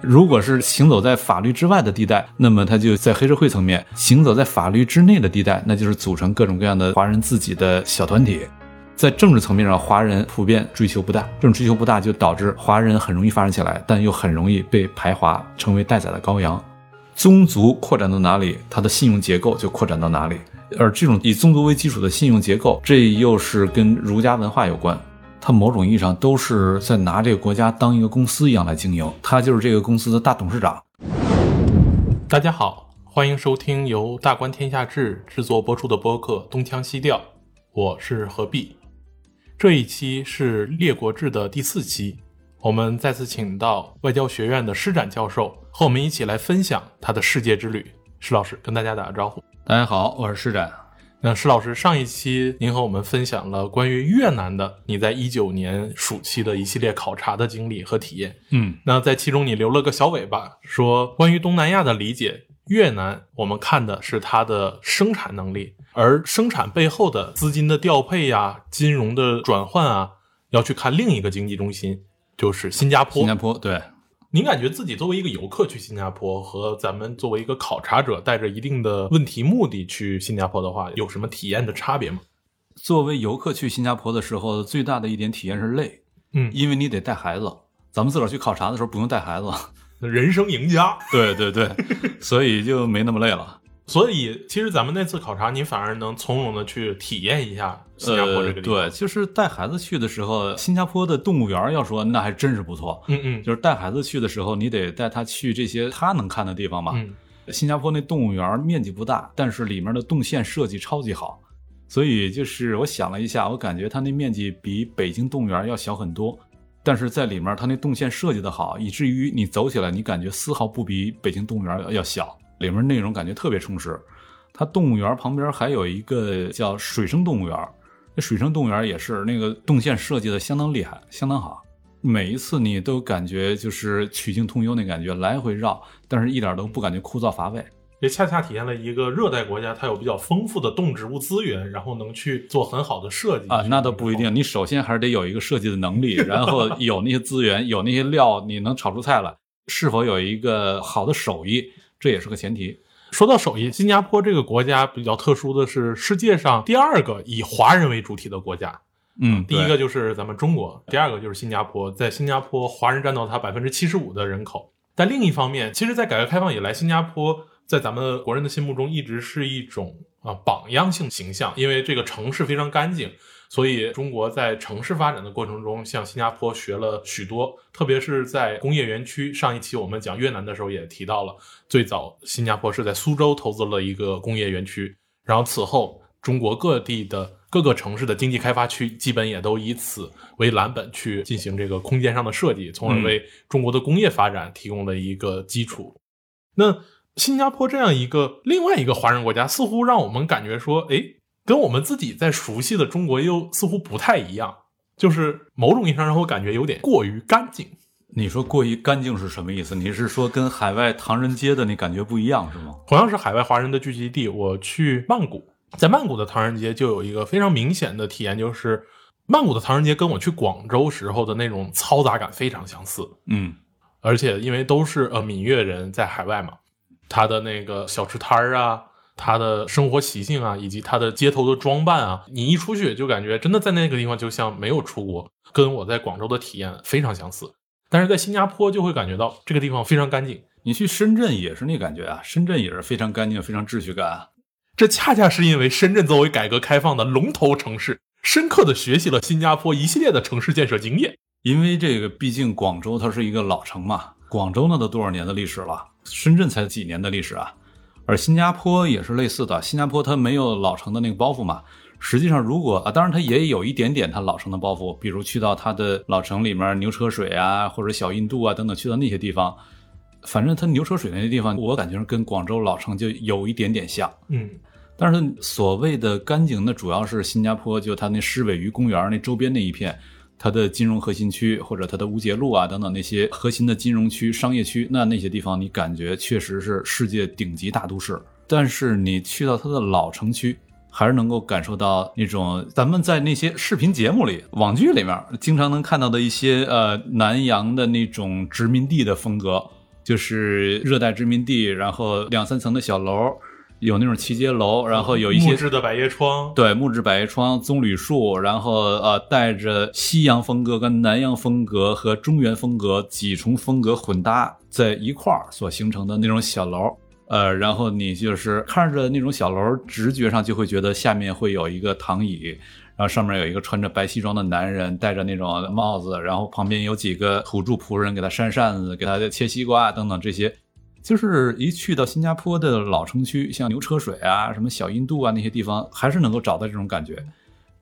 如果是行走在法律之外的地带，那么他就在黑社会层面；行走在法律之内的地带，那就是组成各种各样的华人自己的小团体。在政治层面上，华人普遍追求不大，这种追求不大就导致华人很容易发展起来，但又很容易被排华，成为待宰的羔羊。宗族扩展到哪里，它的信用结构就扩展到哪里。而这种以宗族为基础的信用结构，这又是跟儒家文化有关。它某种意义上都是在拿这个国家当一个公司一样来经营，他就是这个公司的大董事长。大家好，欢迎收听由大观天下志制作播出的播客《东腔西调》，我是何必。这一期是列国志的第四期，我们再次请到外交学院的施展教授和我们一起来分享他的世界之旅。施老师跟大家打个招呼。大家好，我是施展。那石老师，上一期您和我们分享了关于越南的你在一九年暑期的一系列考察的经历和体验。嗯，那在其中你留了个小尾巴，说关于东南亚的理解，越南我们看的是它的生产能力，而生产背后的资金的调配呀、金融的转换啊，要去看另一个经济中心，就是新加坡。新加坡对。您感觉自己作为一个游客去新加坡，和咱们作为一个考察者带着一定的问题目的去新加坡的话，有什么体验的差别吗？作为游客去新加坡的时候，最大的一点体验是累，嗯，因为你得带孩子。咱们自个儿去考察的时候不用带孩子，人生赢家。对对对，所以就没那么累了。所以，其实咱们那次考察，你反而能从容的去体验一下新加坡这个地方。对，就是带孩子去的时候，新加坡的动物园要说那还真是不错。嗯嗯，就是带孩子去的时候，你得带他去这些他能看的地方嘛。嗯，新加坡那动物园面积不大，但是里面的动线设计超级好，所以就是我想了一下，我感觉它那面积比北京动物园要小很多，但是在里面它那动线设计的好，以至于你走起来你感觉丝毫不比北京动物园要小。里面内容感觉特别充实，它动物园旁边还有一个叫水生动物园，那水生动物园也是那个动线设计的相当厉害，相当好。每一次你都感觉就是曲径通幽那感觉，来回绕，但是一点都不感觉枯燥乏味。也恰恰体现了一个热带国家，它有比较丰富的动植物资源，然后能去做很好的设计啊。那倒不一定，你首先还是得有一个设计的能力，然后有那些资源，有那些料，你能炒出菜来。是否有一个好的手艺？这也是个前提。说到手艺，新加坡这个国家比较特殊的是，世界上第二个以华人为主体的国家。嗯，第一个就是咱们中国，第二个就是新加坡。在新加坡，华人占到它百分之七十五的人口。但另一方面，其实，在改革开放以来，新加坡在咱们国人的心目中一直是一种啊榜样性形象，因为这个城市非常干净。所以，中国在城市发展的过程中，向新加坡学了许多，特别是在工业园区。上一期我们讲越南的时候也提到了，最早新加坡是在苏州投资了一个工业园区，然后此后中国各地的各个城市的经济开发区，基本也都以此为蓝本去进行这个空间上的设计，从而为中国的工业发展提供了一个基础。那新加坡这样一个另外一个华人国家，似乎让我们感觉说，哎。跟我们自己在熟悉的中国又似乎不太一样，就是某种意义上让我感觉有点过于干净。你说过于干净是什么意思？你是说跟海外唐人街的那感觉不一样是吗？同样是海外华人的聚集地，我去曼谷，在曼谷的唐人街就有一个非常明显的体验，就是曼谷的唐人街跟我去广州时候的那种嘈杂感非常相似。嗯，而且因为都是呃闽粤人在海外嘛，他的那个小吃摊儿啊。他的生活习性啊，以及他的街头的装扮啊，你一出去就感觉真的在那个地方就像没有出国，跟我在广州的体验非常相似。但是在新加坡就会感觉到这个地方非常干净。你去深圳也是那感觉啊，深圳也是非常干净、非常秩序感。这恰恰是因为深圳作为改革开放的龙头城市，深刻的学习了新加坡一系列的城市建设经验。因为这个，毕竟广州它是一个老城嘛，广州那都多少年的历史了，深圳才几年的历史啊。而新加坡也是类似的，新加坡它没有老城的那个包袱嘛。实际上，如果啊，当然它也有一点点它老城的包袱，比如去到它的老城里面牛车水啊，或者小印度啊等等，去到那些地方，反正它牛车水那些地方，我感觉跟广州老城就有一点点像。嗯，但是所谓的干净，那主要是新加坡就它那狮尾鱼公园那周边那一片。它的金融核心区，或者它的乌节路啊等等那些核心的金融区、商业区，那那些地方你感觉确实是世界顶级大都市。但是你去到它的老城区，还是能够感受到那种咱们在那些视频节目里、网剧里面经常能看到的一些呃南洋的那种殖民地的风格。就是热带殖民地，然后两三层的小楼，有那种骑街楼，然后有一些木质的百叶窗，对木质百叶窗、棕榈树，然后呃带着西洋风格跟南洋风格和中原风格几重风格混搭在一块儿所形成的那种小楼。呃，然后你就是看着那种小楼，直觉上就会觉得下面会有一个躺椅，然后上面有一个穿着白西装的男人，戴着那种帽子，然后旁边有几个土著仆人给他扇扇子，给他切西瓜等等这些。就是一去到新加坡的老城区，像牛车水啊、什么小印度啊那些地方，还是能够找到这种感觉。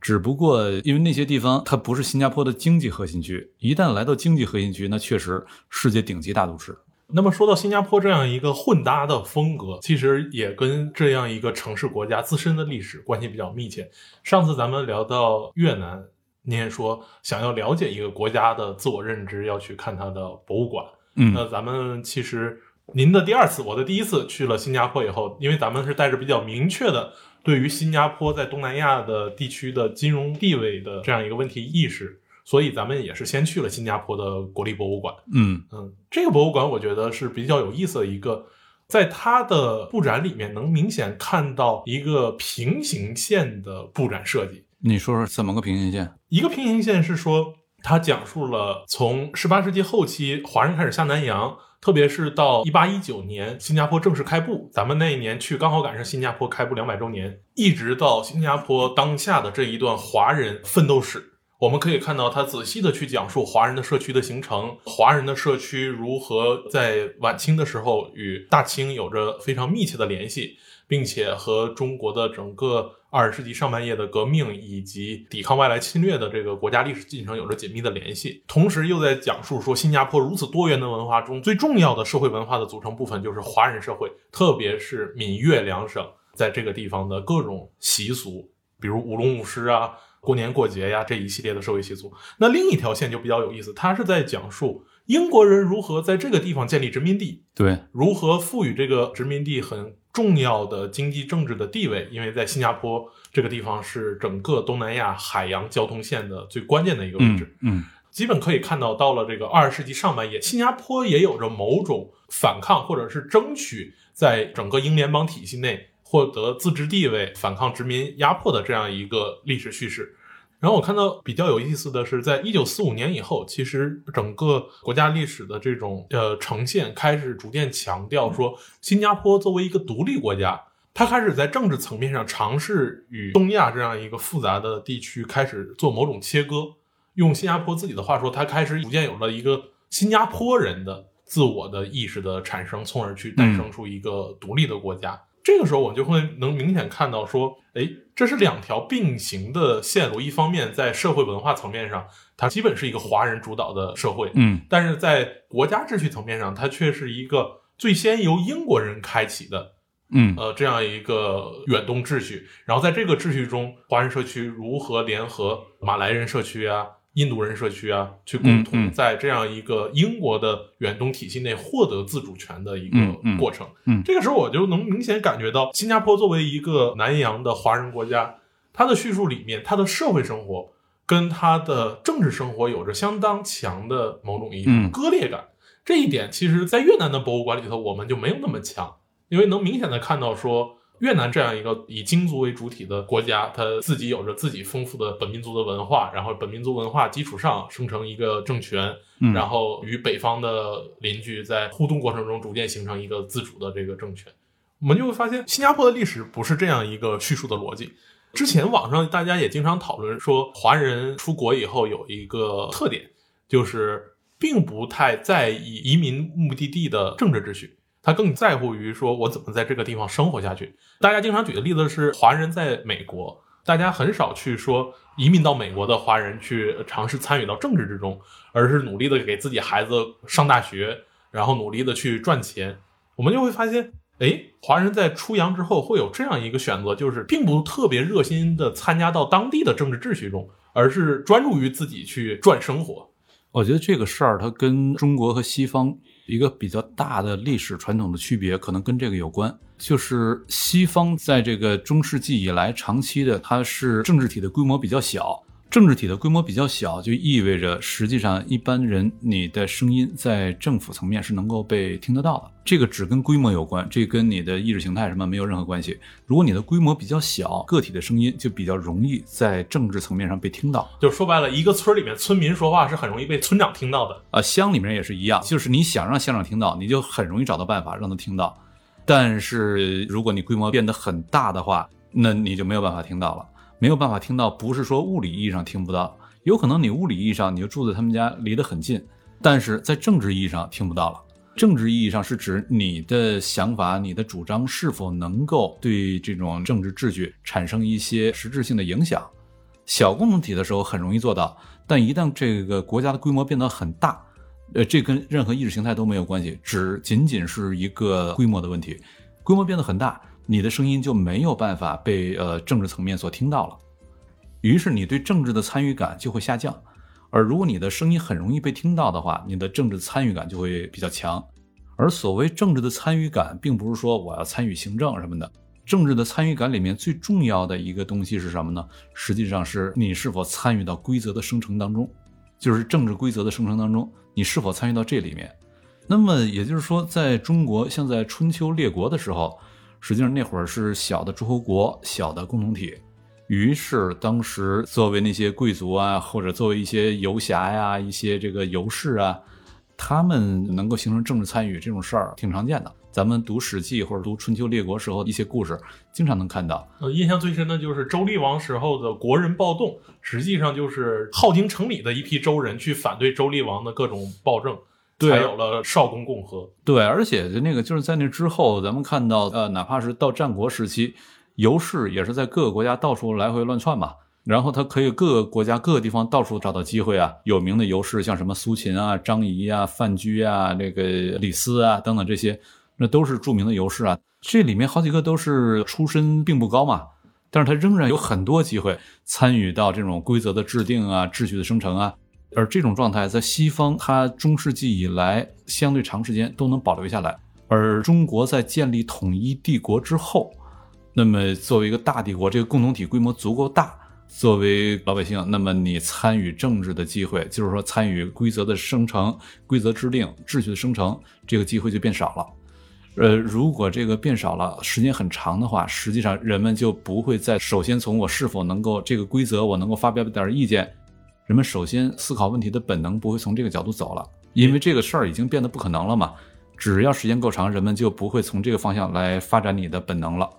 只不过因为那些地方它不是新加坡的经济核心区，一旦来到经济核心区，那确实世界顶级大都市。那么说到新加坡这样一个混搭的风格，其实也跟这样一个城市国家自身的历史关系比较密切。上次咱们聊到越南，您也说想要了解一个国家的自我认知，要去看它的博物馆。嗯那咱们其实您的第二次，我的第一次去了新加坡以后，因为咱们是带着比较明确的对于新加坡在东南亚的地区的金融地位的这样一个问题意识，所以咱们也是先去了新加坡的国立博物馆。嗯嗯，这个博物馆我觉得是比较有意思的一个，在它的布展里面能明显看到一个平行线的布展设计。你说说怎么个平行线？一个平行线是说，它讲述了从十八世纪后期华人开始下南洋，特别是到一八一九年新加坡正式开埠，咱们那一年去刚好赶上新加坡开埠两百周年，一直到新加坡当下的这一段华人奋斗史。我们可以看到，他仔细的去讲述华人的社区的形成，华人的社区如何在晚清的时候与大清有着非常密切的联系，并且和中国的整个二十世纪上半叶的革命以及抵抗外来侵略的这个国家历史进程有着紧密的联系。同时，又在讲述说，新加坡如此多元的文化中，最重要的社会文化的组成部分就是华人社会，特别是闽粤两省在这个地方的各种习俗，比如舞龙舞狮啊。过年过节呀，这一系列的社会习俗。那另一条线就比较有意思，它是在讲述英国人如何在这个地方建立殖民地，对，如何赋予这个殖民地很重要的经济政治的地位。因为在新加坡这个地方是整个东南亚海洋交通线的最关键的一个位嗯置，嗯基本可以看到，到了这个二十世纪上半叶，新加坡也有着某种反抗或者是争取在整个英联邦体系内获得自治地位、反抗殖民压迫的这样一个历史叙事。然后我看到比较有意思的是，在一九四五年以后，其实整个国家历史的这种呃呈现开始逐渐强调说，新加坡作为一个独立国家，它开始在政治层面上尝试与东亚这样一个复杂的地区开始做某种切割。用新加坡自己的话说，它开始逐渐有了一个新加坡人的自我的意识的产生，从而去诞生出一个独立的国家。这个时候，我们就会能明显看到说，哎，这是两条并行的线路。一方面，在社会文化层面上，它基本是一个华人主导的社会，嗯但是在国家秩序层面上，它却是一个最先由英国人开启的嗯呃，这样一个远东秩序。然后在这个秩序中，华人社区如何联合马来人社区啊、印度人社区啊，去共嗯同嗯在这样一个英国的远东体系内获得自主权的一个过程。嗯这个时候我就能明显感觉到，新加坡作为一个南洋的华人国家，它的叙述里面，它的社会生活跟它的政治生活有着相当强的某种意义割裂感。这一点其实，在越南的博物馆里头，我们就没有那么强，因为能明显的看到说，越南这样一个以京族为主体的国家，它自己有着自己丰富的本民族的文化，然后本民族文化基础上生成一个政权，嗯然后与北方的邻居在互动过程中逐渐形成一个自主的这个政权。我们就会发现，新加坡的历史不是这样一个叙述的逻辑。之前网上大家也经常讨论说，华人出国以后有一个特点，就是并不太在意移民目的地的政治秩序，他更在乎于说我怎么在这个地方生活下去。大家经常举的例子是华人在美国，大家很少去说移民到美国的华人去尝试参与到政治之中，而是努力的给自己孩子上大学，然后努力的去赚钱。我们就会发现，哎，华人在出洋之后会有这样一个选择，就是并不特别热心的参加到当地的政治秩序中，而是专注于自己去赚生活。我觉得这个事儿它跟中国和西方一个比较大的历史传统的区别，可能跟这个有关。就是西方在这个中世纪以来，长期的它是政治体的规模比较小，政治体的规模比较小，就意味着实际上一般人你的声音在政府层面是能够被听得到的。这个只跟规模有关，这跟你的意识形态什么没有任何关系。如果你的规模比较小，个体的声音就比较容易在政治层面上被听到。就说白了，一个村里面村民说话是很容易被村长听到的。啊，乡里面也是一样，就是你想让乡长听到，你就很容易找到办法让他听到。但是如果你规模变得很大的话，那你就没有办法听到了。没有办法听到，不是说物理意义上听不到，有可能你物理意义上你就住在他们家离得很近，但是在政治意义上听不到了。政治意义上是指你的想法、你的主张是否能够对这种政治秩序产生一些实质性的影响。小共同体的时候很容易做到，但一旦这个国家的规模变得很大，呃，这跟任何意识形态都没有关系，只仅仅是一个规模的问题。规模变得很大。你的声音就没有办法被呃政治层面所听到了，于是你对政治的参与感就会下降。而如果你的声音很容易被听到的话，你的政治参与感就会比较强。而所谓政治的参与感，并不是说我要参与行政什么的。政治的参与感里面最重要的一个东西是什么呢？实际上是你是否参与到规则的生成当中，就是政治规则的生成当中，你是否参与到这里面。那么也就是说，在中国像在春秋列国的时候。实际上那会儿是小的诸侯国、小的共同体，于是当时作为那些贵族啊，或者作为一些游侠呀、一些这个游士啊，他们能够形成政治参与这种事儿挺常见的。咱们读《史记》或者读春秋列国时候一些故事，经常能看到。呃，印象最深的就是周厉王时候的国人暴动，实际上就是镐京城里的一批周人去反对周厉王的各种暴政。才有了少公共和。对，而且就那个就是在那之后，咱们看到，呃，哪怕是到战国时期，游士也是在各个国家到处来回乱窜嘛。然后他可以各个国家各个地方到处找到机会啊。有名的游士像什么苏秦啊、张仪啊、范雎啊、这个李斯啊等等这些，那都是著名的游士啊。这里面好几个都是出身并不高嘛，但是他仍然有很多机会参与到这种规则的制定啊、秩序的生成啊。而这种状态在西方，它中世纪以来相对长时间都能保留下来。而中国在建立统一帝国之后，那么作为一个大帝国，这个共同体规模足够大，作为老百姓，那么你参与政治的机会，就是说参与规则的生成、规则制定、秩序的生成，这个机会就变少了。呃，如果这个变少了，时间很长的话，实际上人们就不会再首先从我是否能够这个规则，我能够发表点意见。人们首先思考问题的本能不会从这个角度走了，因为这个事儿已经变得不可能了嘛。只要时间够长，人们就不会从这个方向来发展你的本能了。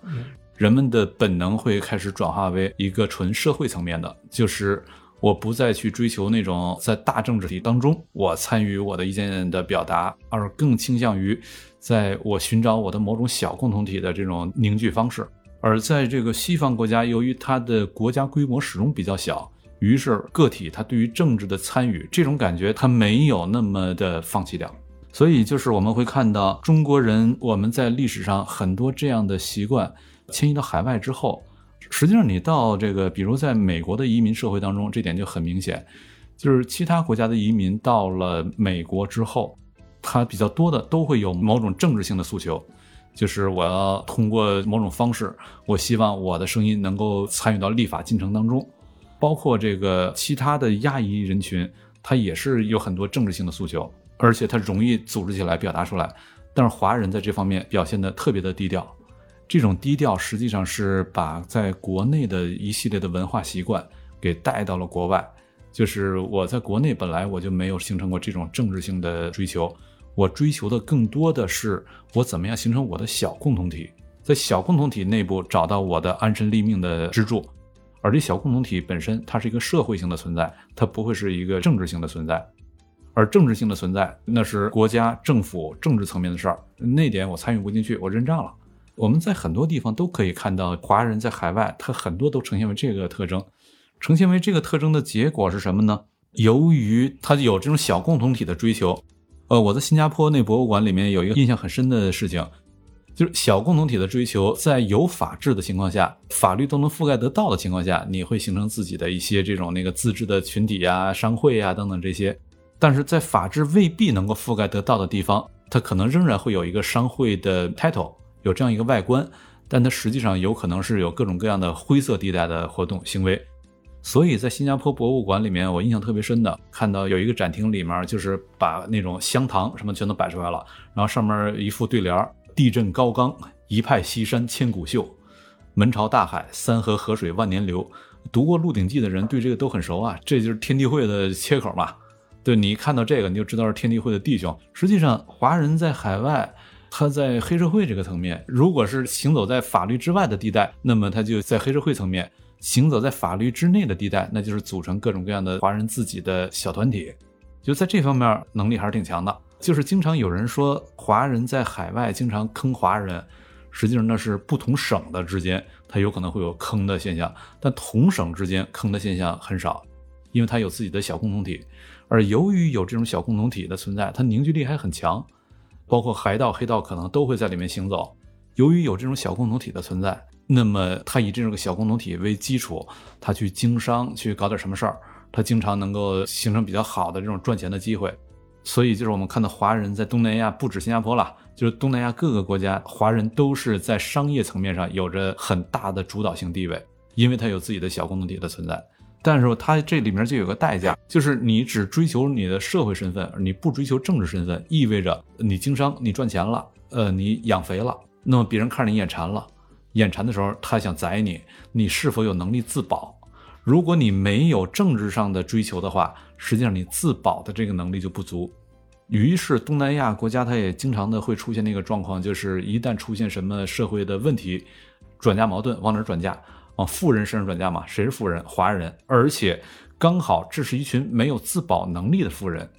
人们的本能会开始转化为一个纯社会层面的，就是我不再去追求那种在大政治体当中我参与我的意见的表达，而更倾向于在我寻找我的某种小共同体的这种凝聚方式。而在这个西方国家，由于它的国家规模始终比较小。于是，个体他对于政治的参与这种感觉，他没有那么的放弃掉。所以，就是我们会看到中国人，我们在历史上很多这样的习惯，迁移到海外之后，实际上你到这个，比如在美国的移民社会当中，这点就很明显，就是其他国家的移民到了美国之后，他比较多的都会有某种政治性的诉求，就是我要通过某种方式，我希望我的声音能够参与到立法进程当中。包括这个其他的亚裔人群，他也是有很多政治性的诉求，而且他容易组织起来表达出来。但是华人在这方面表现的特别的低调，这种低调实际上是把在国内的一系列的文化习惯给带到了国外。就是我在国内本来我就没有形成过这种政治性的追求，我追求的更多的是我怎么样形成我的小共同体，在小共同体内部找到我的安身立命的支柱。而这小共同体本身，它是一个社会性的存在，它不会是一个政治性的存在。而政治性的存在，那是国家政府政治层面的事儿，那点我参与不进去，我认账了。我们在很多地方都可以看到，华人在海外，他很多都呈现为这个特征。呈现为这个特征的结果是什么呢？由于他有这种小共同体的追求，呃，我在新加坡那博物馆里面有一个印象很深的事情。就是小共同体的追求，在有法治的情况下，法律都能覆盖得到的情况下，你会形成自己的一些这种那个自治的群体呀、商会呀等等这些。但是在法治未必能够覆盖得到的地方，它可能仍然会有一个商会的 title，有这样一个外观，但它实际上有可能是有各种各样的灰色地带的活动行为。所以在新加坡博物馆里面，我印象特别深的，看到有一个展厅里面，就是把那种香堂什么全都摆出来了，然后上面一副对联儿：地震高冈，一派西山千古秀；门朝大海，三河河水万年流。读过《鹿鼎记》的人对这个都很熟啊，这就是天地会的切口嘛。对你一看到这个，你就知道是天地会的弟兄。实际上，华人在海外。他在黑社会这个层面，如果是行走在法律之外的地带，那么他就在黑社会层面；行走在法律之内的地带，那就是组成各种各样的华人自己的小团体。就在这方面能力还是挺强的。就是经常有人说华人在海外经常坑华人，实际上那是不同省的之间，它有可能会有坑的现象，但同省之间坑的现象很少，因为它有自己的小共同体。而由于有这种小共同体的存在，它凝聚力还很强。包括海盗、黑道可能都会在里面行走。由于有这种小共同体的存在，那么他以这种小共同体为基础，他去经商，去搞点什么事儿，他经常能够形成比较好的这种赚钱的机会。所以，就是我们看到华人在东南亚，不止新加坡了，就是东南亚各个国家，华人都是在商业层面上有着很大的主导性地位，因为他有自己的小共同体的存在。但是它这里面就有个代价，就是你只追求你的社会身份，你不追求政治身份，意味着你经商，你赚钱了，呃，你养肥了，那么别人看着你眼馋了，眼馋的时候他想宰你，你是否有能力自保？如果你没有政治上的追求的话，实际上你自保的这个能力就不足。于是东南亚国家它也经常的会出现那个状况，就是一旦出现什么社会的问题，转嫁矛盾往哪转嫁？往富人身上转嫁嘛？谁是富人？华人，而且刚好这是一群没有自保能力的富人。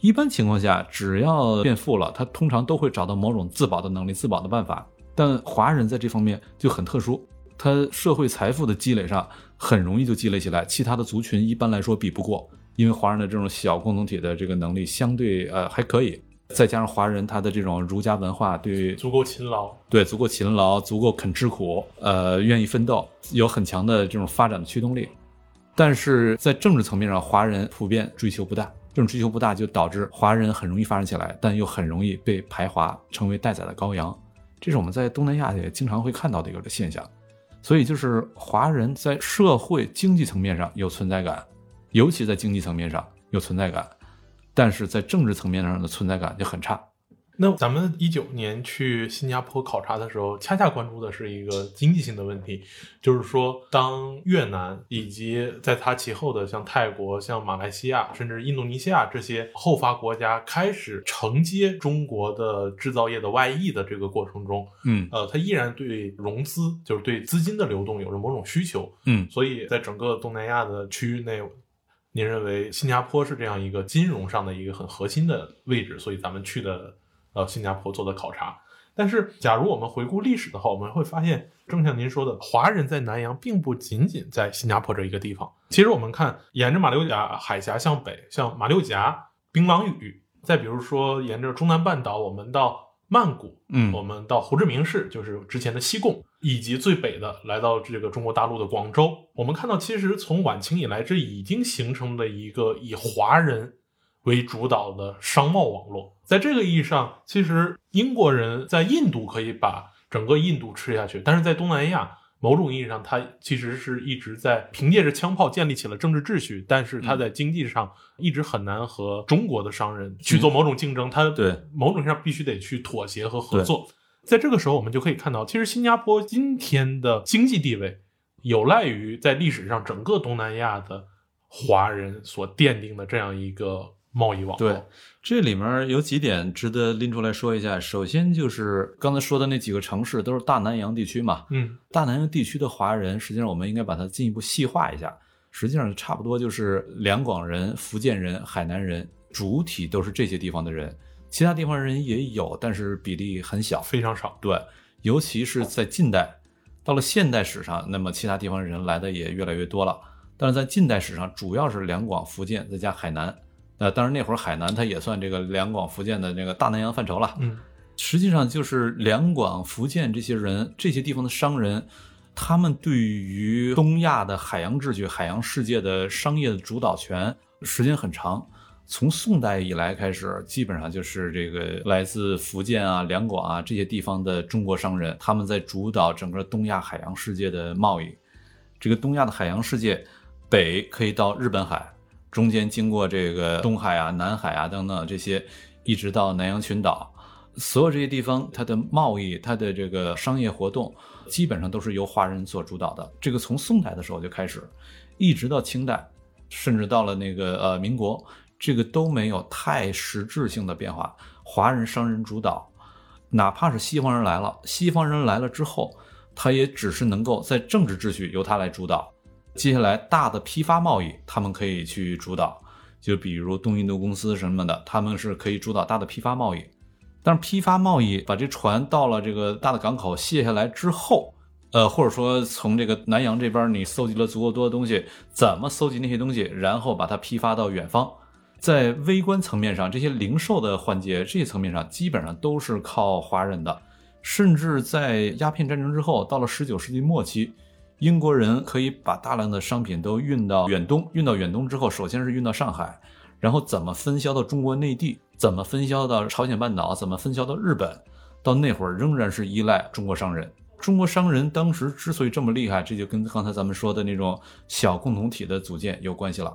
一般情况下，只要变富了，他通常都会找到某种自保的能力、自保的办法。但华人在这方面就很特殊，他社会财富的积累上很容易就积累起来，其他的族群一般来说比不过，因为华人的这种小共同体的这个能力相对呃还可以。再加上华人他的这种儒家文化，对足够勤劳，对足够勤劳，足够肯吃苦，呃，愿意奋斗，有很强的这种发展的驱动力。但是在政治层面上，华人普遍追求不大，这种追求不大就导致华人很容易发展起来，但又很容易被排华，成为待宰的羔羊。这是我们在东南亚也经常会看到的一个现象。所以就是华人在社会经济层面上有存在感，尤其在经济层面上有存在感。但是在政治层面上的存在感就很差。那咱们一九年去新加坡考察的时候，恰恰关注的是一个经济性的问题，就是说，当越南以及在它其后的像泰国、像马来西亚，甚至印度尼西亚这些后发国家开始承接中国的制造业的外溢的这个过程中，嗯，呃，它依然对融资，就是对资金的流动有着某种需求，嗯，所以在整个东南亚的区域内。您认为新加坡是这样一个金融上的一个很核心的位置，所以咱们去的呃新加坡做的考察。但是，假如我们回顾历史的话，我们会发现，正像您说的，华人在南洋并不仅仅在新加坡这一个地方。其实，我们看沿着马六甲海峡向北，像马六甲、槟榔屿，再比如说沿着中南半岛，我们到。曼谷，嗯，我们到胡志明市，就是之前的西贡，以及最北的来到这个中国大陆的广州。我们看到，其实从晚清以来，这已经形成了一个以华人为主导的商贸网络。在这个意义上，其实英国人在印度可以把整个印度吃下去，但是在东南亚。某种意义上，他其实是一直在凭借着枪炮建立起了政治秩序，但是他在经济上一直很难和中国的商人去做某种竞争。他对某种上必须得去妥协和合作。在这个时候，我们就可以看到，其实新加坡今天的经济地位有赖于在历史上整个东南亚的华人所奠定的这样一个。贸易网对，这里面有几点值得拎出来说一下。首先就是刚才说的那几个城市都是大南洋地区嘛，嗯，大南洋地区的华人，实际上我们应该把它进一步细化一下。实际上差不多就是两广人、福建人、海南人，主体都是这些地方的人，其他地方人也有，但是比例很小，非常少。对，尤其是在近代，到了现代史上，那么其他地方人来的也越来越多了。但是在近代史上，主要是两广、福建再加海南。呃，当然那会儿海南它也算这个两广福建的那个大南洋范畴了。嗯，实际上就是两广福建这些人，这些地方的商人，他们对于东亚的海洋秩序、海洋世界的商业的主导权时间很长。从宋代以来开始，基本上就是这个来自福建啊、两广啊这些地方的中国商人，他们在主导整个东亚海洋世界的贸易。这个东亚的海洋世界。北可以到日本海，中间经过这个东海啊、南海啊等等这些，一直到南洋群岛，所有这些地方，它的贸易、它的这个商业活动，基本上都是由华人所主导的。这个从宋代的时候就开始，一直到清代，甚至到了那个呃民国，这个都没有太实质性的变化，华人商人主导。哪怕是西方人来了，西方人来了之后，他也只是能够在政治秩序由他来主导。接下来大的批发贸易，他们可以去主导，就比如东印度公司什么的，他们是可以主导大的批发贸易。但是批发贸易把这船到了这个大的港口卸下来之后，呃，或者说从这个南洋这边你搜集了足够多的东西，怎么搜集那些东西，然后把它批发到远方？在微观层面上，这些零售的环节，这些层面上基本上都是靠华人的。甚至在鸦片战争之后，到了十九世纪末期，英国人可以把大量的商品都运到远东，运到远东之后，首先是运到上海，然后怎么分销到中国内地，怎么分销到朝鲜半岛，怎么分销到日本，到那会儿仍然是依赖中国商人。中国商人当时之所以这么厉害，这就跟刚才咱们说的那种小共同体的组建有关系了。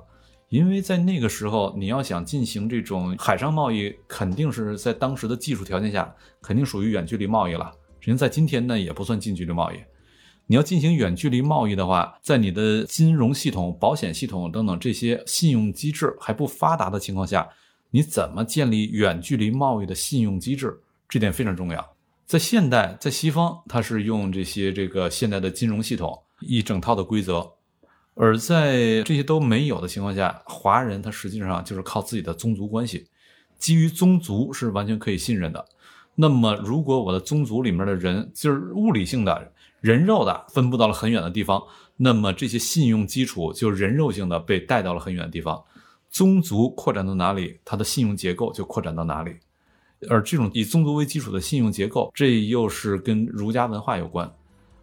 因为在那个时候，你要想进行这种海上贸易，肯定是在当时的技术条件下，肯定属于远距离贸易了。实际在今天呢，也不算近距离贸易。你要进行远距离贸易的话，在你的金融系统、保险系统等等这些信用机制还不发达的情况下，你怎么建立远距离贸易的信用机制？这点非常重要。在现代，在西方，它是用这些这个现代的金融系统一整套的规则。而在这些都没有的情况下，华人他实际上就是靠自己的宗族关系，基于宗族是完全可以信任的。那么，如果我的宗族里面的人就是物理性的人肉的分布到了很远的地方，那么这些信用基础就人肉性的被带到了很远的地方。宗族扩展到哪里，它的信用结构就扩展到哪里。而这种以宗族为基础的信用结构，这又是跟儒家文化有关。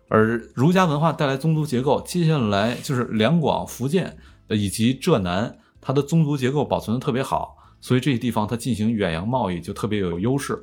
而儒家文化带来宗族结构，接下来就是两广、福建以及浙南，它的宗族结构保存的特别好，所以这些地方它进行远洋贸易就特别有优势。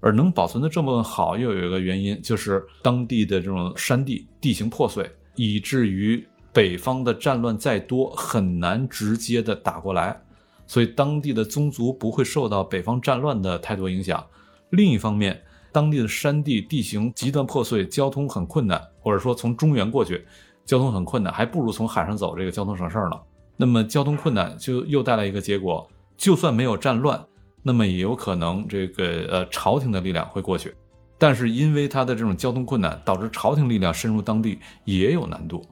而能保存的这么好，又有一个原因，就是当地的这种山地地形破碎，以至于北方的战乱再多，很难直接的打过来，所以当地的宗族不会受到北方战乱的太多影响。另一方面，当地的山地地形极端破碎，交通很困难，或者说从中原过去，交通很困难，还不如从海上走，这个交通省事儿呢。那么交通困难就又带来一个结果，就算没有战乱，那么也有可能这个呃朝廷的力量会过去，但是因为它的这种交通困难，导致朝廷力量深入当地也有难度。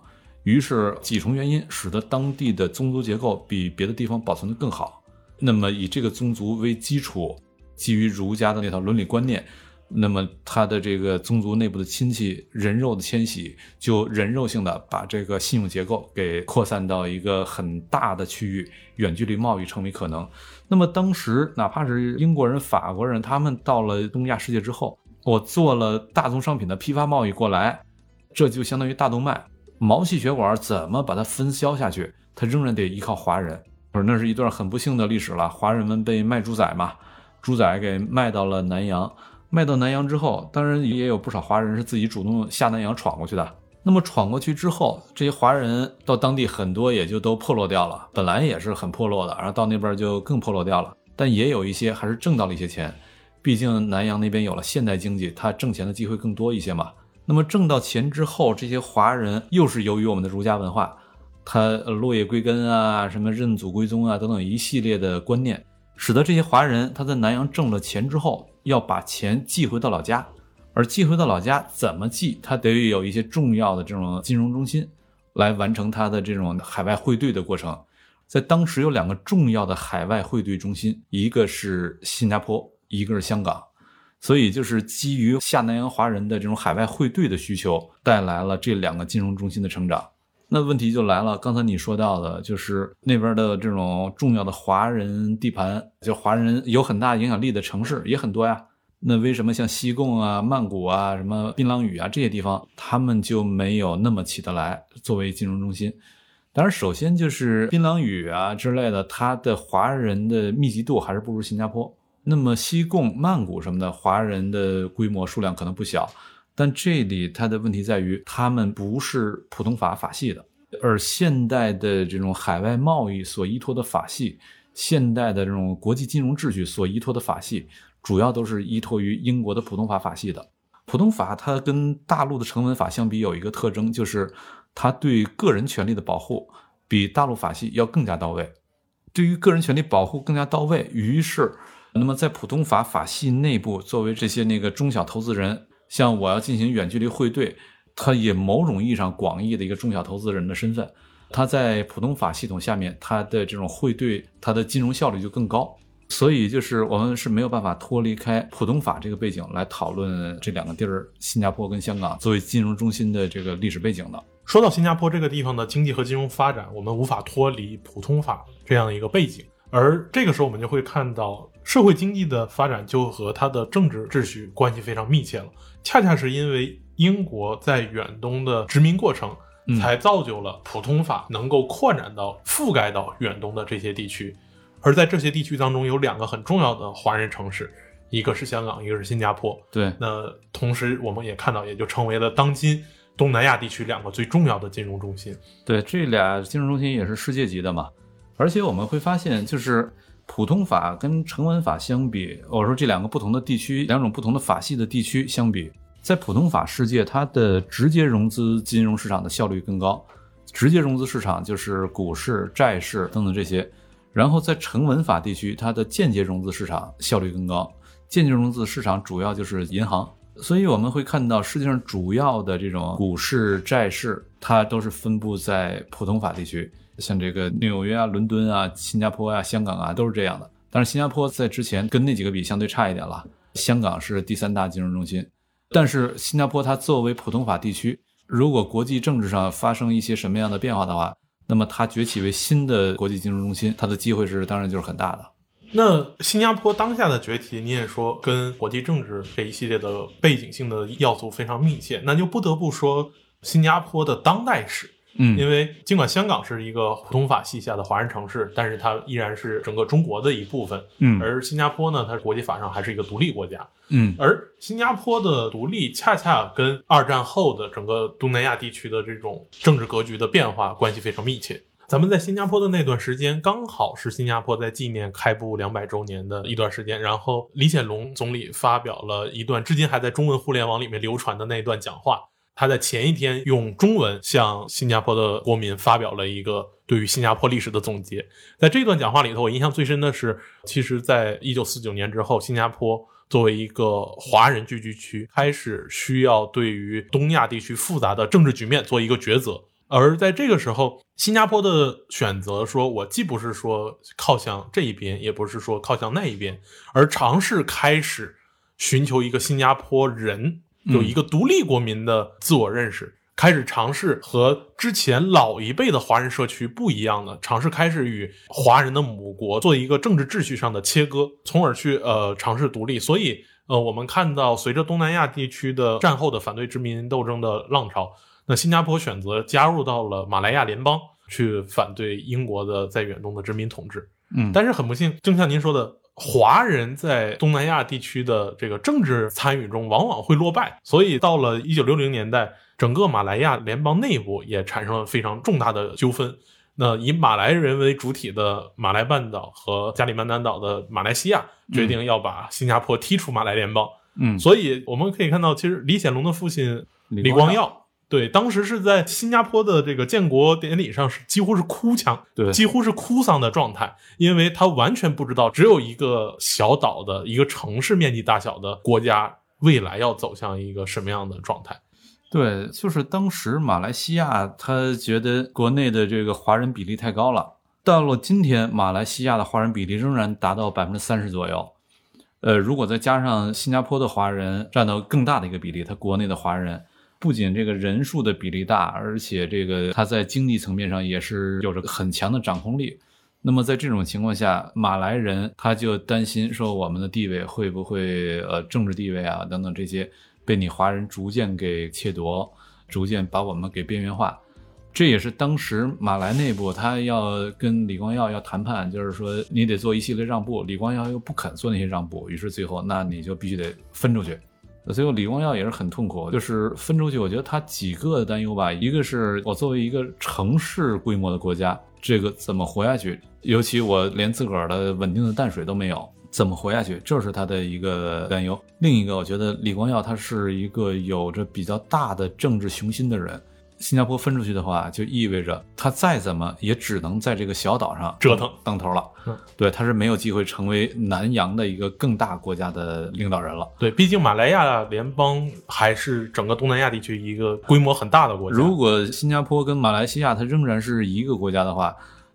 于是几重原因使得当地的宗族结构比别的地方保存的更好。那么以这个宗族为基础，基于儒家的那套伦理观念。那么，他的这个宗族内部的亲戚人肉的迁徙，就人肉性的把这个信用结构给扩散到一个很大的区域，远距离贸易成为可能。那么，当时哪怕是英国人、法国人，他们到了东亚世界之后，我做了大宗商品的批发贸易过来，这就相当于大动脉，毛细血管怎么把它分销下去？它仍然得依靠华人。不是，那是一段很不幸的历史了。华人们被卖猪仔嘛，猪仔给卖到了南洋。卖到南洋之后，当然也有不少华人是自己主动下南洋闯过去的。那么闯过去之后，这些华人到当地很多也就都破落掉了，本来也是很破落的，然后到那边就更破落掉了。但也有一些还是挣到了一些钱，毕竟南洋那边有了现代经济，他挣钱的机会更多一些嘛。那么挣到钱之后，这些华人又是由于我们的儒家文化，他落叶归根啊，什么认祖归宗啊等等一系列的观念。使得这些华人他在南洋挣了钱之后，要把钱寄回到老家，而寄回到老家怎么寄？他得有一些重要的这种金融中心来完成他的这种海外汇兑的过程。在当时有两个重要的海外汇兑中心，一个是新加坡，一个是香港。所以就是基于下南洋华人的这种海外汇兑的需求，带来了这两个金融中心的成长。那问题就来了，刚才你说到的，就是那边的这种重要的华人地盘，就华人有很大影响力的城市也很多呀。那为什么像西贡啊、曼谷啊、什么槟榔屿啊这些地方，他们就没有那么起得来作为金融中心？当然，首先就是槟榔屿啊之类的，它的华人的密集度还是不如新加坡。那么西贡、曼谷什么的，华人的规模数量可能不小。但这里它的问题在于，他们不是普通法法系的，而现代的这种海外贸易所依托的法系，现代的这种国际金融秩序所依托的法系，主要都是依托于英国的普通法法系的。普通法它跟大陆的成文法相比，有一个特征，就是它对个人权利的保护比大陆法系要更加到位。对于个人权利保护更加到位，于是，那么在普通法法系内部，作为这些那个中小投资人，像我要进行远距离汇兑，他以某种意义上广义的一个中小投资人的身份，他在普通法系统下面，他的这种汇兑，他的金融效率就更高。所以，就是我们是没有办法脱离开普通法这个背景来讨论这两个地儿，新加坡跟香港作为金融中心的这个历史背景的。说到新加坡这个地方的经济和金融发展，我们无法脱离普通法这样的一个背景，而这个时候我们就会看到社会经济的发展就和它的政治秩序关系非常密切了。恰恰是因为英国在远东的殖民过程，才造就了普通法能够扩展到覆盖到远东的这些地区。而在这些地区当中，有两个很重要的华人城市，一个是香港，一个是新加坡。对，那同时我们也看到，也就成为了当今东南亚地区两个最重要的金融中心。对，这俩金融中心也是世界级的嘛。而且我们会发现，就是普通法跟成文法相比，我说这两个不同的地区，两种不同的法系的地区相比，在普通法世界，它的直接融资金融市场的效率更高。直接融资市场就是股市、债市等等这些。然后在成文法地区，它的间接融资市场效率更高。间接融资市场主要就是银行，所以我们会看到世界上主要的这种股市、债市，它都是分布在普通法地区，像这个纽约啊、伦敦啊、新加坡啊、香港啊，都是这样的。但是新加坡在之前跟那几个比相对差一点了。香港是第三大金融中心，但是新加坡它作为普通法地区，如果国际政治上发生一些什么样的变化的话，那么它崛起为新的国际金融中心，它的机会是当然就是很大的。那新加坡当下的崛起，你也说跟国际政治这一系列的背景性的要素非常密切，那就不得不说新加坡的当代史。嗯，因为尽管香港是一个普通法系下的华人城市，但是它依然是整个中国的一部分。嗯，而新加坡呢，它国际法上还是一个独立国家。嗯，而新加坡的独立恰恰跟二战后的整个东南亚地区的这种政治格局的变化关系非常密切。咱们在新加坡的那段时间，刚好是新加坡在纪念开埠两百周年的一段时间。然后李显龙总理发表了一段至今还在中文互联网里面流传的那一段讲话。他在前一天用中文向新加坡的国民发表了一个对于新加坡历史的总结。在这段讲话里头，我印象最深的是，其实，在一九四九年之后，新加坡作为一个华人聚居区，开始需要对于东亚地区复杂的政治局面做一个抉择。而在这个时候，新加坡的选择，说我既不是说靠向这一边，也不是说靠向那一边，而尝试开始寻求一个新加坡人。有一个独立国民的自我认识，开始尝试和之前老一辈的华人社区不一样的，尝试开始与华人的母国做一个政治秩序上的切割，从而去呃尝试独立。所以呃，我们看到随着东南亚地区的战后的反对殖民斗争的浪潮，那新加坡选择加入到了马来亚联邦，去反对英国的在远东的殖民统治。嗯，但是很不幸，正像您说的。华人在东南亚地区的这个政治参与中，往往会落败，所以到了一九六零年代，整个马来亚联邦内部也产生了非常重大的纠纷。那以马来人为主体的马来半岛和加里曼丹岛的马来西亚决定要把新加坡踢出马来联邦。嗯，所以我们可以看到，其实李显龙的父亲李光耀。对，当时是在新加坡的这个建国典礼上，是几乎是哭腔，对，几乎是哭丧的状态，因为他完全不知道，只有一个小岛的一个城市面积大小的国家，未来要走向一个什么样的状态？对，就是当时马来西亚，他觉得国内的这个华人比例太高了，到了今天，马来西亚的华人比例仍然达到百分之三十左右，呃，如果再加上新加坡的华人占到更大的一个比例，他国内的华人。不仅这个人数的比例大，而且这个他在经济层面上也是有着很强的掌控力。那么在这种情况下，马来人他就担心说，我们的地位会不会呃政治地位啊等等这些被你华人逐渐给窃夺，逐渐把我们给边缘化。这也是当时马来内部他要跟李光耀要谈判，就是说你得做一系列让步，李光耀又不肯做那些让步，于是最后那你就必须得分出去。所以李光耀也是很痛苦，就是分出去，我觉得他几个担忧吧，一个是我作为一个城市规模的国家，这个怎么活下去？尤其我连自个儿的稳定的淡水都没有，怎么活下去？这是他的一个担忧。另一个，我觉得李光耀他是一个有着比较大的政治雄心的人。新加坡分出去的话，就意味着他再怎么也只能在这个小岛上折腾当头了。嗯，对，他是没有机会成为南洋的一个更大国家的领导人了。对，毕竟马来亚联邦还是整个东南亚地区一个规模很大的国家。如果新加坡跟马来西亚它仍然是一个国家的话，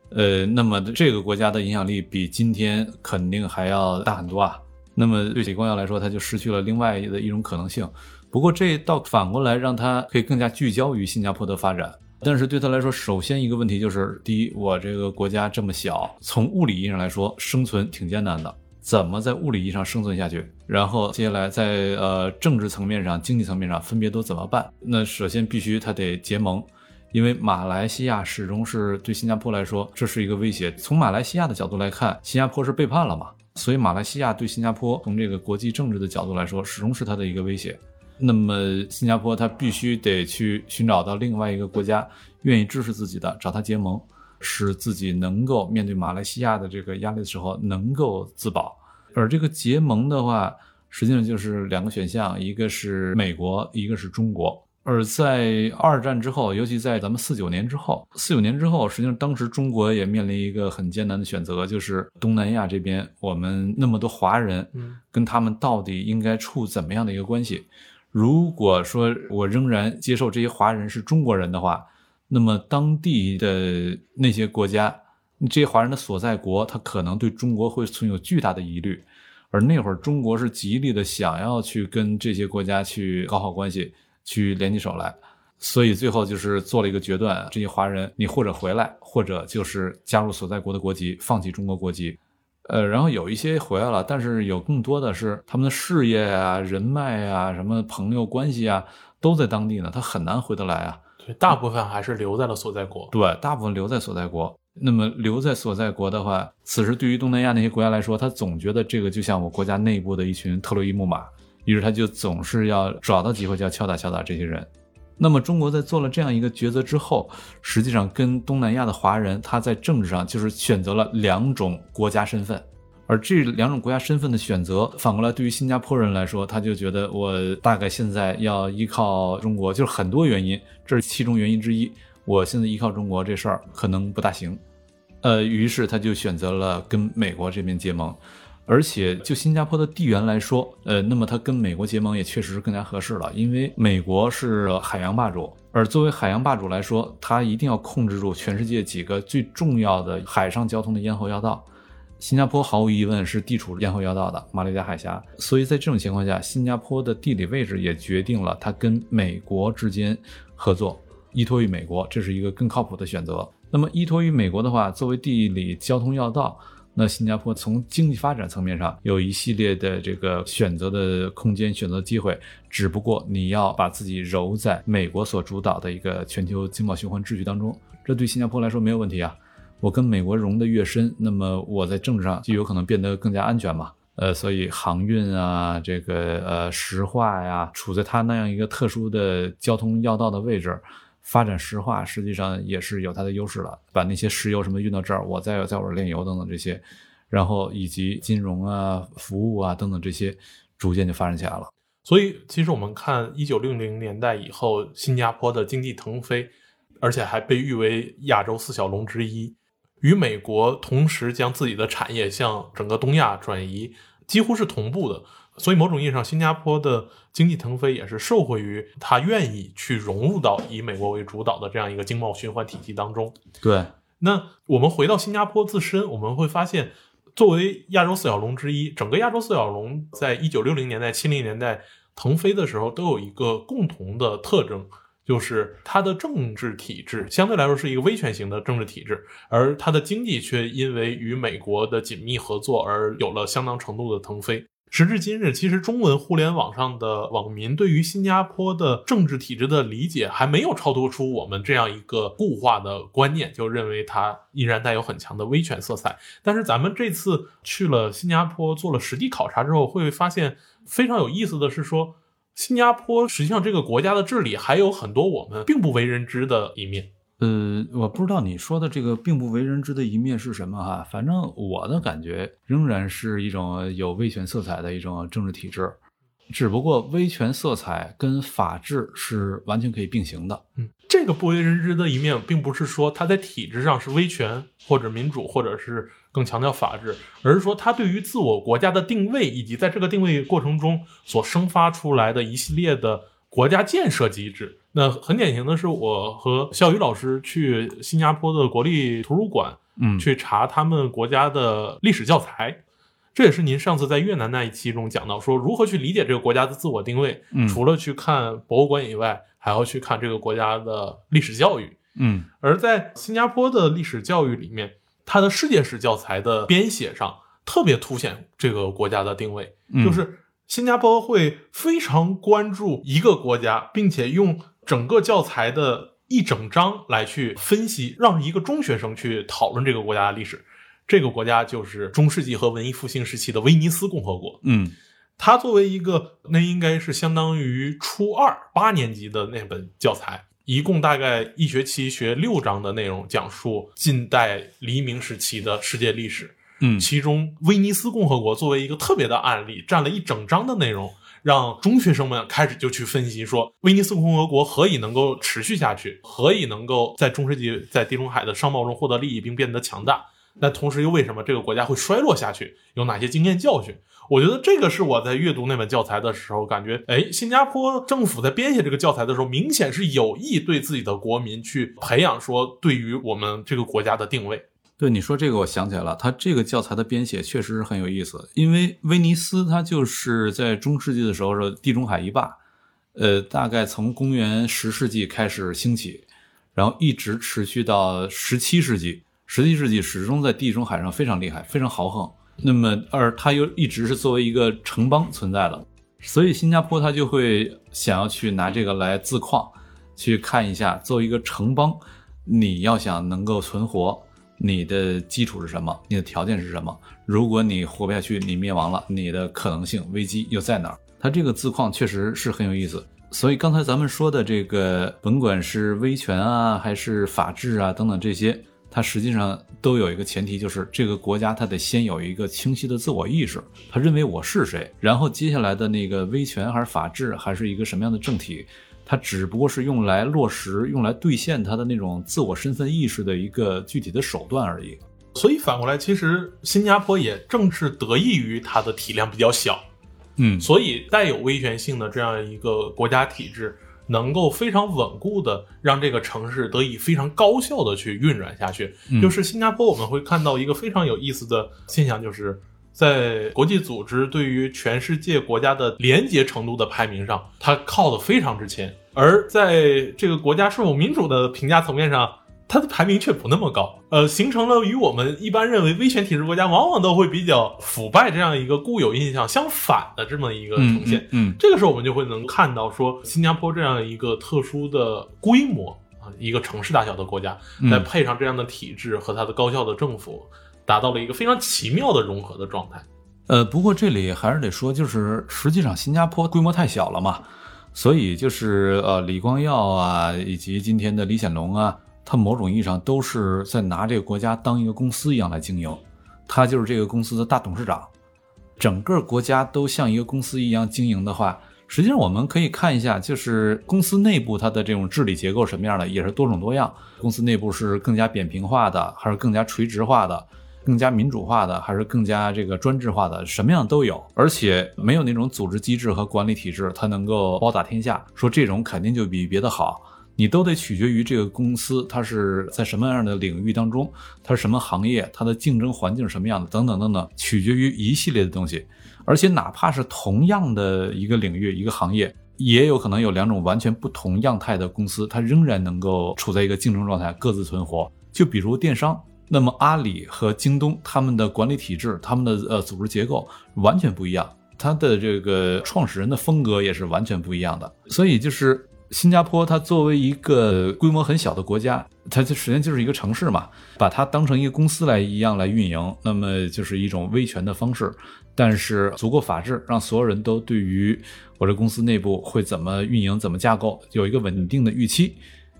呃，那么这个国家的影响力比今天肯定还要大很多啊。那么对李光耀来说，他就失去了另外的一种可能性。不过这倒反过来让他可以更加聚焦于新加坡的发展，但是对他来说，首先一个问题就是：第一，我这个国家这么小，从物理意义上来说，生存挺艰难的，怎么在物理意义上生存下去？然后接下来在呃政治层面上、经济层面上分别都怎么办？那首先必须他得结盟，因为马来西亚始终是对新加坡来说这是一个威胁。从马来西亚的角度来看，新加坡是背叛了嘛？所以马来西亚对新加坡从这个国际政治的角度来说，始终是他的一个威胁。那么，新加坡它必须得去寻找到另外一个国家愿意支持自己的，找他结盟，使自己能够面对马来西亚的这个压力的时候能够自保。而这个结盟的话，实际上就是两个选项，一个是美国，一个是中国。而在二战之后，尤其在咱们四九年之后，四九年之后，实际上当时中国也面临一个很艰难的选择，就是东南亚这边我们那么多华人，跟他们到底应该处怎么样的一个关系？如果说我仍然接受这些华人是中国人的话，那么当地的那些国家，这些华人的所在国，他可能对中国会存有巨大的疑虑。而那会儿中国是极力的想要去跟这些国家去搞好关系，去联起手来，所以最后就是做了一个决断：这些华人，你或者回来，或者就是加入所在国的国籍，放弃中国国籍。呃，然后有一些回来了，但是有更多的是他们的事业啊、人脉啊、什么朋友关系啊，都在当地呢，他很难回得来啊。对，大部分还是留在了所在国。对，大部分留在所在国。那么留在所在国的话，此时对于东南亚那些国家来说，他总觉得这个就像我国家内部的一群特洛伊木马，于是他就总是要找到机会就要敲打敲打这些人。那么中国在做了这样一个抉择之后，实际上跟东南亚的华人，他在政治上就是选择了两种国家身份，而这两种国家身份的选择，反过来对于新加坡人来说，他就觉得我大概现在要依靠中国，就是很多原因，这是其中原因之一。我现在依靠中国这事儿可能不大行，呃，于是他就选择了跟美国这边结盟。而且就新加坡的地缘来说，呃，那么它跟美国结盟也确实是更加合适了，因为美国是海洋霸主，而作为海洋霸主来说，它一定要控制住全世界几个最重要的海上交通的咽喉要道。新加坡毫无疑问是地处咽喉要道的马六甲海峡，所以在这种情况下，新加坡的地理位置也决定了它跟美国之间合作，依托于美国，这是一个更靠谱的选择。那么依托于美国的话，作为地理交通要道。那新加坡从经济发展层面上有一系列的这个选择的空间、选择机会，只不过你要把自己揉在美国所主导的一个全球经贸循环秩序当中，这对新加坡来说没有问题啊。我跟美国融得越深，那么我在政治上就有可能变得更加安全嘛。呃，所以航运啊，这个呃石化呀，处在它那样一个特殊的交通要道的位置。发展石化实际上也是有它的优势了，把那些石油什么运到这儿，我再在我这炼油等等这些，然后以及金融啊、服务啊等等这些，逐渐就发展起来了。所以，其实我们看一九六零年代以后，新加坡的经济腾飞，而且还被誉为亚洲四小龙之一，与美国同时将自己的产业向整个东亚转移，几乎是同步的。所以，某种意义上，新加坡的经济腾飞也是受惠于他愿意去融入到以美国为主导的这样一个经贸循环体系当中。对，那我们回到新加坡自身，我们会发现，作为亚洲四小龙之一，整个亚洲四小龙在一九六零年代、七零年代腾飞的时候，都有一个共同的特征，就是它的政治体制相对来说是一个威权型的政治体制，而它的经济却因为与美国的紧密合作而有了相当程度的腾飞。时至今日，其实中文互联网上的网民对于新加坡的政治体制的理解还没有超脱出我们这样一个固化的观念，就认为它依然带有很强的威权色彩。但是咱们这次去了新加坡做了实地考察之后，会发现非常有意思的是说，新加坡实际上这个国家的治理还有很多我们并不为人知的一面。呃，我不知道你说的这个并不为人知的一面是什么哈，反正我的感觉仍然是一种有威权色彩的一种政治体制，只不过威权色彩跟法治是完全可以并行的。嗯，这个不为人知的一面，并不是说它在体制上是威权或者民主，或者是更强调法治，而是说它对于自我国家的定位，以及在这个定位过程中所生发出来的一系列的国家建设机制。那很典型的是，我和笑宇老师去新加坡的国立图书馆，嗯去查他们国家的历史教材。这也是您上次在越南那一期中讲到，说如何去理解这个国家的自我定位，嗯除了去看博物馆以外，还要去看这个国家的历史教育。嗯而在新加坡的历史教育里面，它的世界史教材的编写上特别凸显这个国家的定位，嗯就是新加坡会非常关注一个国家，并且用整个教材的一整章来去分析，让一个中学生去讨论这个国家的历史。这个国家就是中世纪和文艺复兴时期的威尼斯共和国。嗯它作为一个，那应该是相当于初二八年级的那本教材，一共大概一学期学六章的内容，讲述近代黎明时期的世界历史。嗯其中威尼斯共和国作为一个特别的案例，占了一整章的内容，让中学生们开始就去分析说，威尼斯共和国何以能够持续下去，何以能够在中世纪在地中海的商贸中获得利益并变得强大。那同时又为什么这个国家会衰落下去？有哪些经验教训？我觉得这个是我在阅读那本教材的时候，感觉，哎，新加坡政府在编写这个教材的时候，明显是有意对自己的国民去培养说对于我们这个国家的定位。对你说这个，我想起来了，它这个教材的编写确实是很有意思，因为威尼斯它就是在中世纪的时候是地中海一霸，呃，大概从公元十世纪开始兴起，然后一直持续到十七世纪，十七世纪始终在地中海上非常厉害，非常豪横。那么，而它又一直是作为一个城邦存在的，所以新加坡它就会想要去拿这个来自况，去看一下，作为一个城邦，你要想能够存活。你的基础是什么？你的条件是什么？如果你活不下去，你灭亡了，你的可能性危机又在哪儿？它这个字框确实是很有意思。所以刚才咱们说的这个，甭管是威权啊，还是法治啊等等这些，它实际上都有一个前提，就是这个国家它得先有一个清晰的自我意识，他认为我是谁，然后接下来的那个威权还是法治，还是一个什么样的政体，它只不过是用来落实、用来兑现他的那种自我身份意识的一个具体的手段而已。所以反过来，其实新加坡也正是得益于它的体量比较小，嗯所以带有威权性的这样一个国家体制，能够非常稳固的让这个城市得以非常高效的去运转下去。嗯就是新加坡，我们会看到一个非常有意思的现象，就是在国际组织对于全世界国家的廉洁程度的排名上，它靠的非常之前，而在这个国家是否民主的评价层面上。它的排名却不那么高，呃，形成了与我们一般认为威权体制国家往往都会比较腐败这样一个固有印象相反的这么一个呈现。嗯这个时候我们就会能看到说，新加坡这样一个特殊的规模啊，一个城市大小的国家，嗯再配上这样的体制和它的高效的政府，达到了一个非常奇妙的融合的状态。呃，不过这里还是得说，就是实际上新加坡规模太小了嘛，所以就是呃李光耀啊，以及今天的李显龙啊，他某种意义上都是在拿这个国家当一个公司一样来经营，他就是这个公司的大董事长。整个国家都像一个公司一样经营的话，实际上我们可以看一下，就是公司内部它的这种治理结构什么样的，也是多种多样。公司内部是更加扁平化的，还是更加垂直化的？更加民主化的，还是更加这个专制化的，什么样都有，而且没有那种组织机制和管理体制，它能够包打天下。说这种肯定就比别的好，你都得取决于这个公司它是在什么样的领域当中，它是什么行业，它的竞争环境什么样的，等等等等，取决于一系列的东西。而且哪怕是同样的一个领域、一个行业，也有可能有两种完全不同样态的公司，它仍然能够处在一个竞争状态，各自存活。就比如电商。那么阿里和京东他们的管理体制、他们的呃组织结构完全不一样，它的这个创始人的风格也是完全不一样的。所以就是新加坡，它作为一个规模很小的国家，它就实际上就是一个城市嘛，把它当成一个公司来一样来运营，那么就是一种威权的方式。但是足够法治，让所有人都对于我这公司内部会怎么运营、怎么架构有一个稳定的预期，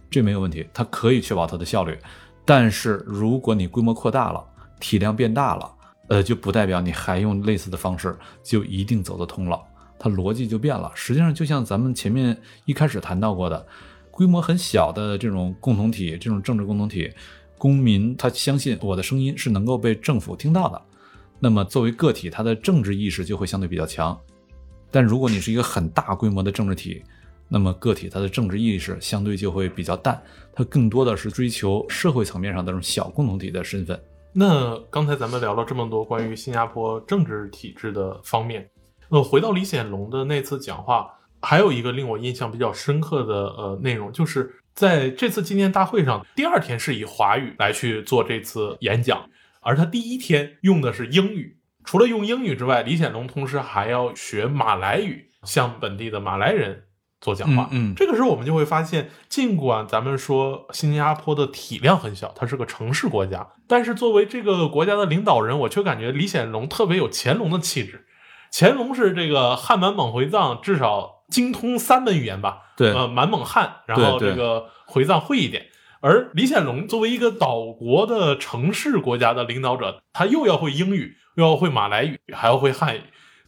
这没有问题，它可以确保它的效率。但是如果你规模扩大了，体量变大了，呃，就不代表你还用类似的方式就一定走得通了，它逻辑就变了。实际上，就像咱们前面一开始谈到过的，规模很小的这种共同体，这种政治共同体，公民他相信我的声音是能够被政府听到的，那么作为个体，他的政治意识就会相对比较强。但如果你是一个很大规模的政治体，那么个体他的政治意识相对就会比较淡，他更多的是追求社会层面上的这种小共同体的身份。那刚才咱们聊了这么多关于新加坡政治体制的方面，呃，回到李显龙的那次讲话，还有一个令我印象比较深刻的呃内容，就是在这次纪念大会上，第二天是以华语来去做这次演讲，而他第一天用的是英语。除了用英语之外，李显龙同时还要学马来语，向本地的马来人做讲话。嗯，这个时候我们就会发现，尽管咱们说新加坡的体量很小，它是个城市国家，但是作为这个国家的领导人，我却感觉李显龙特别有乾隆的气质。乾隆是这个汉满蒙回藏至少精通三门语言吧？对，呃，满蒙汉，然后这个回藏会一点。而李显龙作为一个岛国的城市国家的领导者，他又要会英语。又要会马来语，还要会汉语，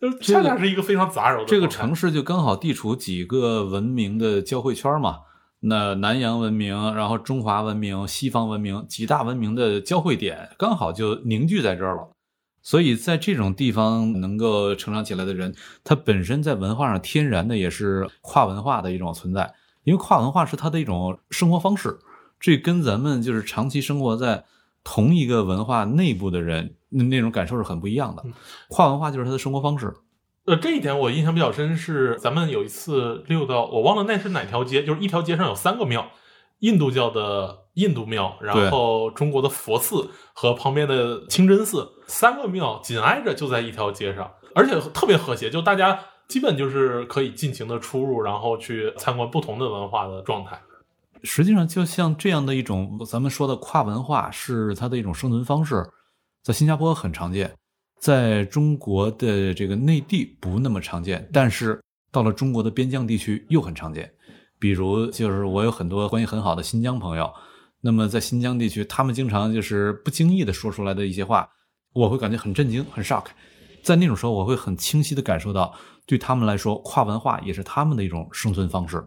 就恰恰是一个非常杂糅的。这个城市就刚好地处几个文明的交汇圈嘛。那南洋文明，然后中华文明、西方文明几大文明的交汇点，刚好就凝聚在这儿了。所以在这种地方能够成长起来的人，他本身在文化上天然的也是跨文化的一种存在，因为跨文化是他的一种生活方式。这跟咱们就是长期生活在。同一个文化内部的人，那那种感受是很不一样的。跨文化就是他的生活方式。呃，这一点我印象比较深，是咱们有一次溜到，我忘了那是哪条街，就是一条街上有三个庙，印度教的印度庙，然后中国的佛寺和旁边的清真寺，三个庙紧挨着就在一条街上，而且特别和谐，就大家基本就是可以尽情的出入，然后去参观不同的文化的状态。实际上，就像这样的一种咱们说的跨文化，是它的一种生存方式，在新加坡很常见，在中国的这个内地不那么常见，但是到了中国的边疆地区又很常见。比如，就是我有很多关系很好的新疆朋友，那么在新疆地区，他们经常就是不经意的说出来的一些话，我会感觉很震惊，很 shock。在那种时候，我会很清晰的感受到，对他们来说，跨文化也是他们的一种生存方式。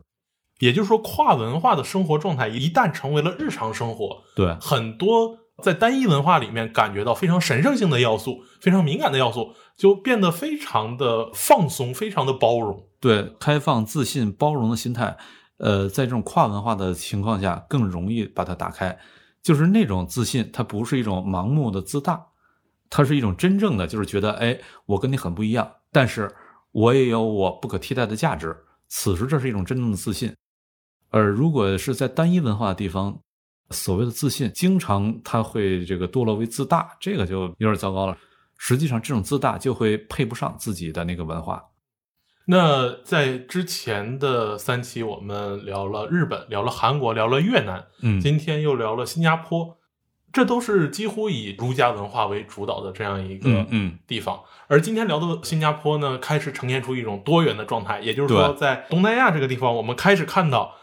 也就是说，跨文化的生活状态一旦成为了日常生活，对很多在单一文化里面感觉到非常神圣性的要素、非常敏感的要素，就变得非常的放松、非常的包容。对，开放、自信、包容的心态，呃，在这种跨文化的情况下，更容易把它打开。就是那种自信，它不是一种盲目的自大，它是一种真正的，就是觉得，哎，我跟你很不一样，但是我也有我不可替代的价值。此时，这是一种真正的自信。而如果是在单一文化的地方，所谓的自信，经常它会这个堕落为自大，这个就有点糟糕了。实际上，这种自大就会配不上自己的那个文化。那在之前的三期，我们聊了日本，聊了韩国，聊了越南，嗯，今天又聊了新加坡，这都是几乎以儒家文化为主导的这样一个嗯地方。而今天聊的新加坡呢，开始呈现出一种多元的状态，也就是说，在东南亚这个地方，我们开始看到。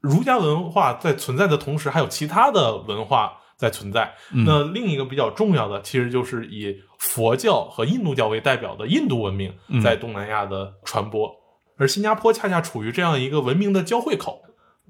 儒家文化在存在的同时，还有其他的文化在存在。那另一个比较重要的，其实就是以佛教和印度教为代表的印度文明在东南亚的传播。而新加坡恰恰处于这样一个文明的交汇口。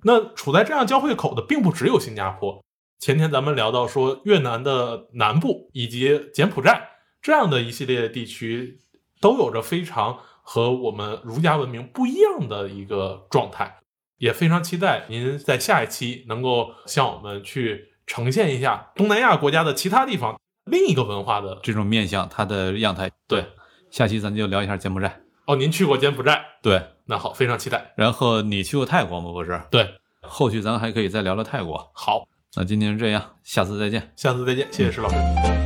那处在这样交汇口的，并不只有新加坡。前天咱们聊到说，越南的南部以及柬埔寨这样的一系列地区，都有着非常和我们儒家文明不一样的一个状态。也非常期待您在下一期能够向我们去呈现一下东南亚国家的其他地方另一个文化的这种面相，它的样态。对，下期咱就聊一下柬埔寨。哦，您去过柬埔寨？对，那好，非常期待。然后你去过泰国吗？不是？对，后续咱还可以再聊聊泰国。好，那今天这样，下次再见。下次再见，谢谢石老师。